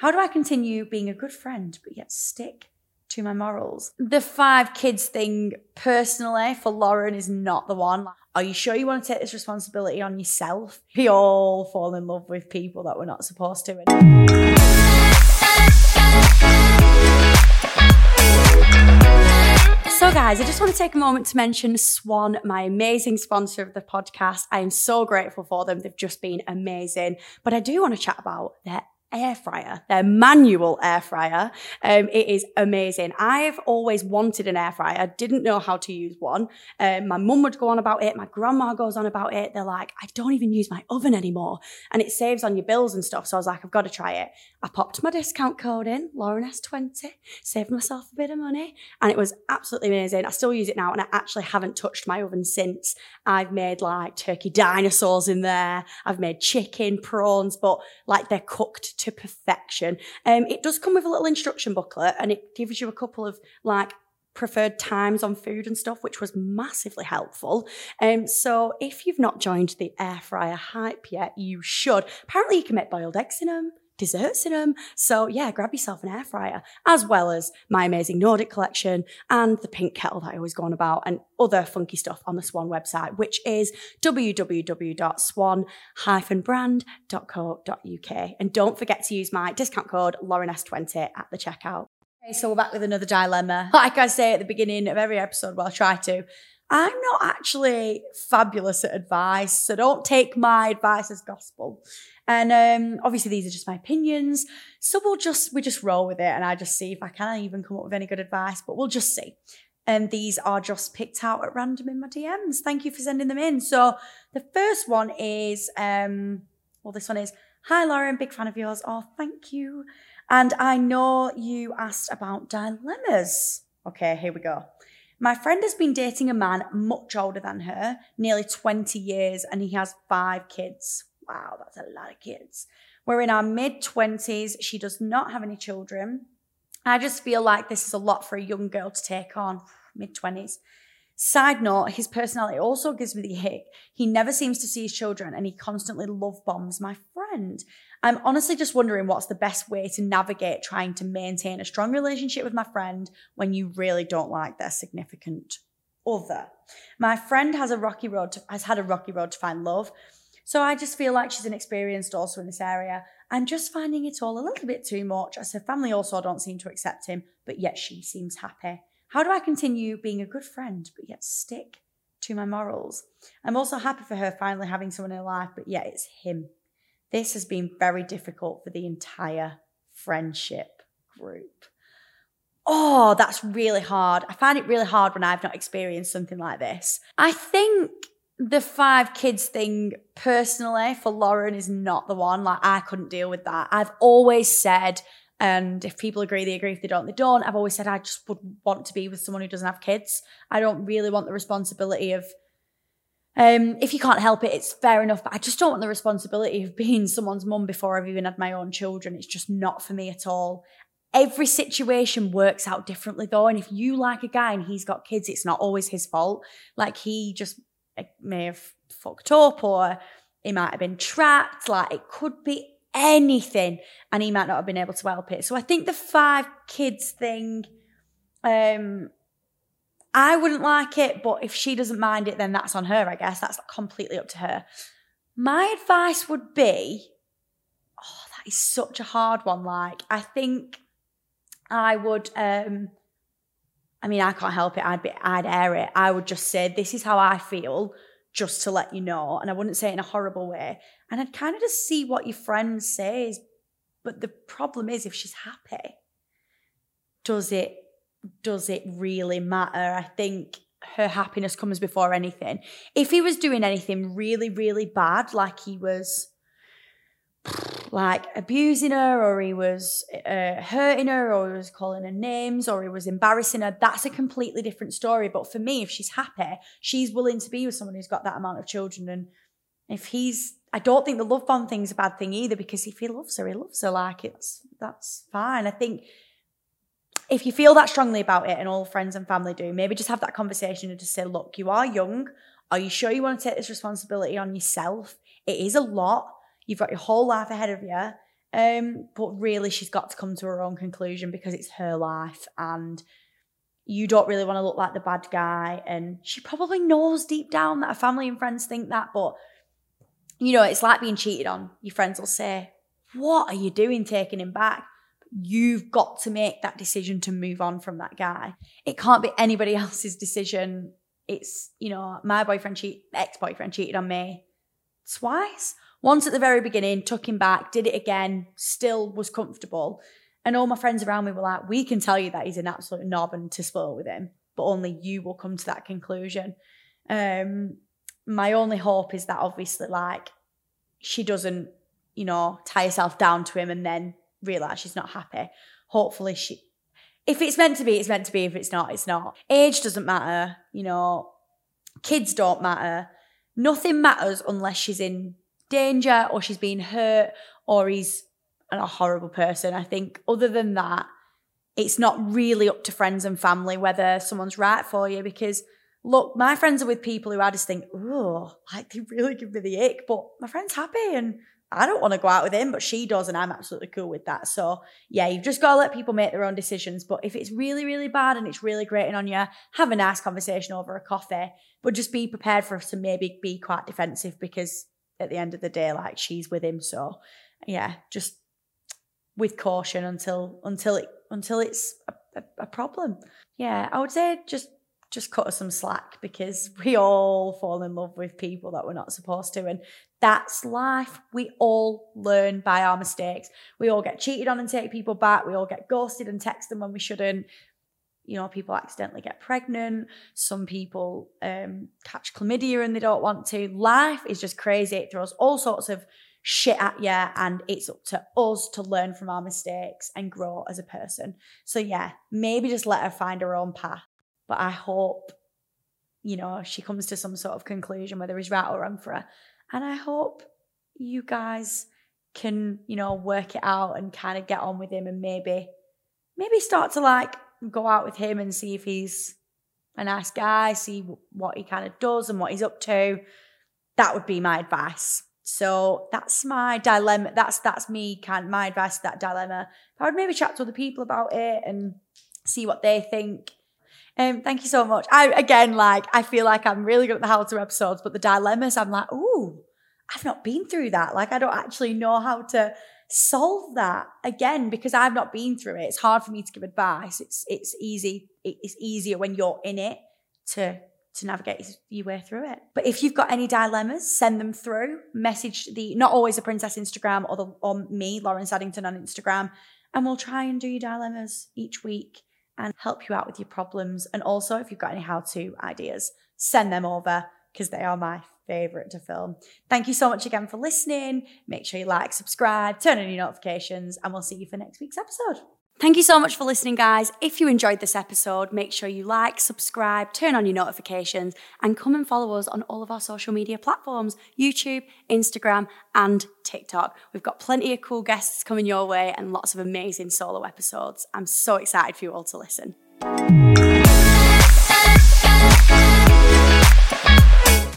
How do I continue being a good friend but yet stick to my morals? The five kids thing, personally, for Lauren is not the one. Are you sure you want to take this responsibility on yourself? We all fall in love with people that we're not supposed to. So, guys, I just want to take a moment to mention Swan, my amazing sponsor of the podcast. I am so grateful for them. They've just been amazing. But I do want to chat about their air fryer, their manual air fryer. Um, it is amazing. I've always wanted an air fryer. I didn't know how to use one. Um, my mum would go on about it. My grandma goes on about it. They're like, I don't even use my oven anymore. And it saves on your bills and stuff. So I was like, I've got to try it. I popped my discount code in, Lauren S20, saved myself a bit of money. And it was absolutely amazing. I still use it now. And I actually haven't touched my oven since. I've made like turkey dinosaurs in there. I've made chicken, prawns, but like they're cooked to perfection. Um, it does come with a little instruction booklet and it gives you a couple of like preferred times on food and stuff, which was massively helpful. Um, so if you've not joined the air fryer hype yet, you should. Apparently, you can make boiled eggs in them desserts in them. So yeah, grab yourself an air fryer, as well as my amazing Nordic collection and the pink kettle that I always go on about and other funky stuff on the Swan website, which is www.swan-brand.co.uk. And don't forget to use my discount code LaurenS20 at the checkout. Okay, so we're back with another dilemma. Like I say at the beginning of every episode, well, I'll try to. I'm not actually fabulous at advice, so don't take my advice as gospel. And um, obviously, these are just my opinions. So we'll just we just roll with it, and I just see if I can even come up with any good advice. But we'll just see. And these are just picked out at random in my DMs. Thank you for sending them in. So the first one is, um, well, this one is, Hi Lauren, big fan of yours. Oh, thank you. And I know you asked about dilemmas. Okay, here we go. My friend has been dating a man much older than her, nearly 20 years, and he has five kids wow, that's a lot of kids. We're in our mid 20s. She does not have any children. I just feel like this is a lot for a young girl to take on, mid 20s. Side note, his personality also gives me the hick. He never seems to see his children and he constantly love bombs my friend. I'm honestly just wondering what's the best way to navigate trying to maintain a strong relationship with my friend when you really don't like their significant other. My friend has a rocky road to, has had a rocky road to find love. So I just feel like she's inexperienced also in this area. I'm just finding it all a little bit too much as her family also don't seem to accept him, but yet she seems happy. How do I continue being a good friend, but yet stick to my morals? I'm also happy for her finally having someone in her life, but yet it's him. This has been very difficult for the entire friendship group. Oh, that's really hard. I find it really hard when I've not experienced something like this. I think the five kids thing personally for Lauren is not the one. Like I couldn't deal with that. I've always said, and if people agree, they agree. If they don't, they don't. I've always said I just would want to be with someone who doesn't have kids. I don't really want the responsibility of. Um, if you can't help it, it's fair enough. But I just don't want the responsibility of being someone's mum before I've even had my own children. It's just not for me at all. Every situation works out differently though. And if you like a guy and he's got kids, it's not always his fault. Like he just may have fucked up or he might have been trapped. Like it could be anything and he might not have been able to help it. So I think the five kids thing, um, I wouldn't like it, but if she doesn't mind it, then that's on her, I guess. That's completely up to her. My advice would be oh, that is such a hard one. Like, I think I would um I mean, I can't help it. I'd be, I'd air it. I would just say, this is how I feel, just to let you know. And I wouldn't say it in a horrible way. And I'd kind of just see what your friend says. But the problem is, if she's happy, does it, does it really matter? I think her happiness comes before anything. If he was doing anything really, really bad, like he was like abusing her or he was uh, hurting her or he was calling her names or he was embarrassing her that's a completely different story but for me if she's happy she's willing to be with someone who's got that amount of children and if he's i don't think the love bomb thing's a bad thing either because if he loves her he loves her like it's that's fine i think if you feel that strongly about it and all friends and family do maybe just have that conversation and just say look you are young are you sure you want to take this responsibility on yourself it is a lot You've got your whole life ahead of you. Um, but really, she's got to come to her own conclusion because it's her life and you don't really want to look like the bad guy. And she probably knows deep down that her family and friends think that, but you know, it's like being cheated on. Your friends will say, What are you doing taking him back? You've got to make that decision to move on from that guy. It can't be anybody else's decision. It's, you know, my boyfriend cheat ex-boyfriend cheated on me twice. Once at the very beginning, took him back, did it again, still was comfortable. And all my friends around me were like, we can tell you that he's an absolute knob and to spoil with him, but only you will come to that conclusion. Um, my only hope is that obviously, like, she doesn't, you know, tie herself down to him and then realize she's not happy. Hopefully, she, if it's meant to be, it's meant to be. If it's not, it's not. Age doesn't matter, you know, kids don't matter. Nothing matters unless she's in danger or she's being hurt or he's a horrible person. I think other than that, it's not really up to friends and family whether someone's right for you because look, my friends are with people who I just think, oh, like they really give me the ick, but my friend's happy and I don't want to go out with him, but she does, and I'm absolutely cool with that. So yeah, you've just got to let people make their own decisions. But if it's really, really bad and it's really grating on you, have a nice conversation over a coffee, but just be prepared for us to maybe be quite defensive because at the end of the day, like she's with him. So yeah, just with caution until until it until it's a, a, a problem. Yeah, I would say just just cut us some slack because we all fall in love with people that we're not supposed to. And that's life. We all learn by our mistakes. We all get cheated on and take people back. We all get ghosted and text them when we shouldn't. You know, people accidentally get pregnant. Some people um, catch chlamydia and they don't want to. Life is just crazy. It throws all sorts of shit at you and it's up to us to learn from our mistakes and grow as a person. So yeah, maybe just let her find her own path. But I hope, you know, she comes to some sort of conclusion whether he's right or wrong for her. And I hope you guys can, you know, work it out and kind of get on with him and maybe maybe start to like go out with him and see if he's a nice guy, see what he kind of does and what he's up to. That would be my advice. So that's my dilemma. That's that's me kind of my advice to that dilemma. I would maybe chat to other people about it and see what they think. Um, thank you so much. I again like I feel like I'm really good at the how to episodes, but the dilemmas I'm like, ooh, I've not been through that. Like I don't actually know how to solve that again because I've not been through it. It's hard for me to give advice. It's it's easy. It's easier when you're in it to to navigate your way through it. But if you've got any dilemmas, send them through. Message the not always a princess Instagram or the or me, Lauren Saddington on Instagram, and we'll try and do your dilemmas each week and help you out with your problems. And also, if you've got any how-to ideas, send them over because they are my favorite to film. Thank you so much again for listening. Make sure you like, subscribe, turn on your notifications, and we'll see you for next week's episode. Thank you so much for listening, guys. If you enjoyed this episode, make sure you like, subscribe, turn on your notifications, and come and follow us on all of our social media platforms YouTube, Instagram, and TikTok. We've got plenty of cool guests coming your way and lots of amazing solo episodes. I'm so excited for you all to listen.